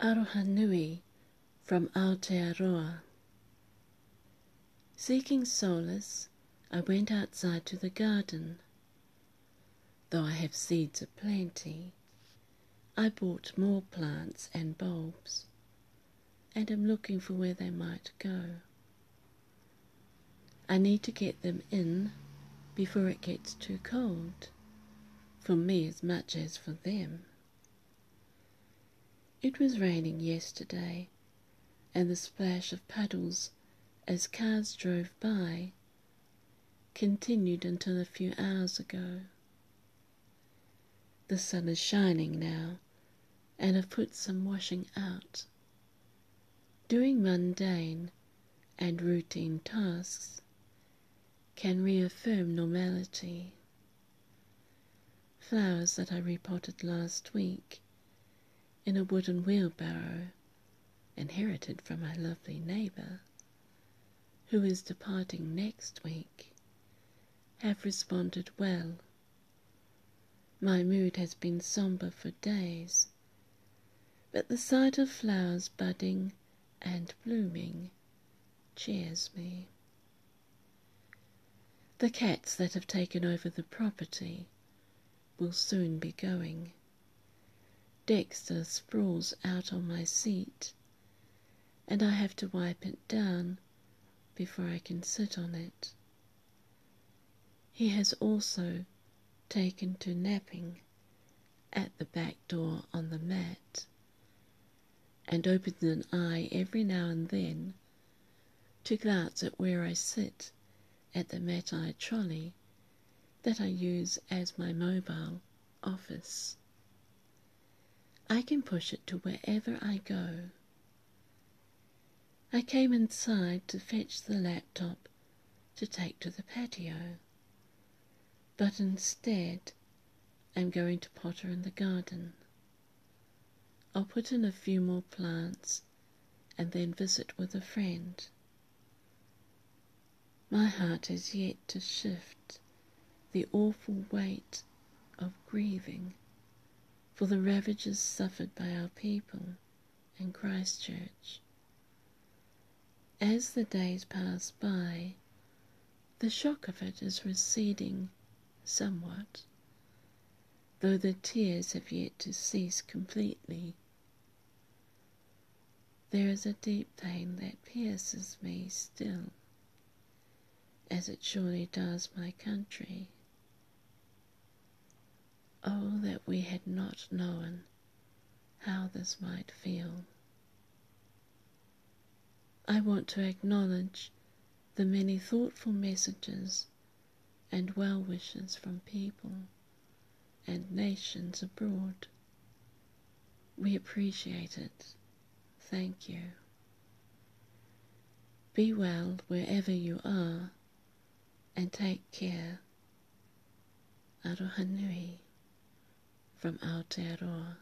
Aroha Nui from Aotearoa. Seeking solace, I went outside to the garden. Though I have seeds aplenty, I bought more plants and bulbs, and am looking for where they might go. I need to get them in before it gets too cold, for me as much as for them. It was raining yesterday, and the splash of puddles as cars drove by continued until a few hours ago. The sun is shining now, and I've put some washing out. Doing mundane and routine tasks can reaffirm normality. Flowers that I repotted last week in a wooden wheelbarrow, inherited from my lovely neighbour, who is departing next week, have responded well. My mood has been sombre for days, but the sight of flowers budding and blooming cheers me. The cats that have taken over the property will soon be going. Dexter sprawls out on my seat, and I have to wipe it down before I can sit on it. He has also taken to napping at the back door on the mat and opens an eye every now and then to glance at where I sit at the Matai trolley that I use as my mobile office. I can push it to wherever I go. I came inside to fetch the laptop to take to the patio, but instead I'm going to potter in the garden. I'll put in a few more plants and then visit with a friend. My heart has yet to shift the awful weight of grieving for the ravages suffered by our people in Christchurch. As the days pass by, the shock of it is receding somewhat, though the tears have yet to cease completely. There is a deep pain that pierces me still, as it surely does my country. Oh, that we had not known how this might feel. I want to acknowledge the many thoughtful messages and well wishes from people and nations abroad. We appreciate it. Thank you. Be well wherever you are and take care. Aroha Nui from Aotearoa.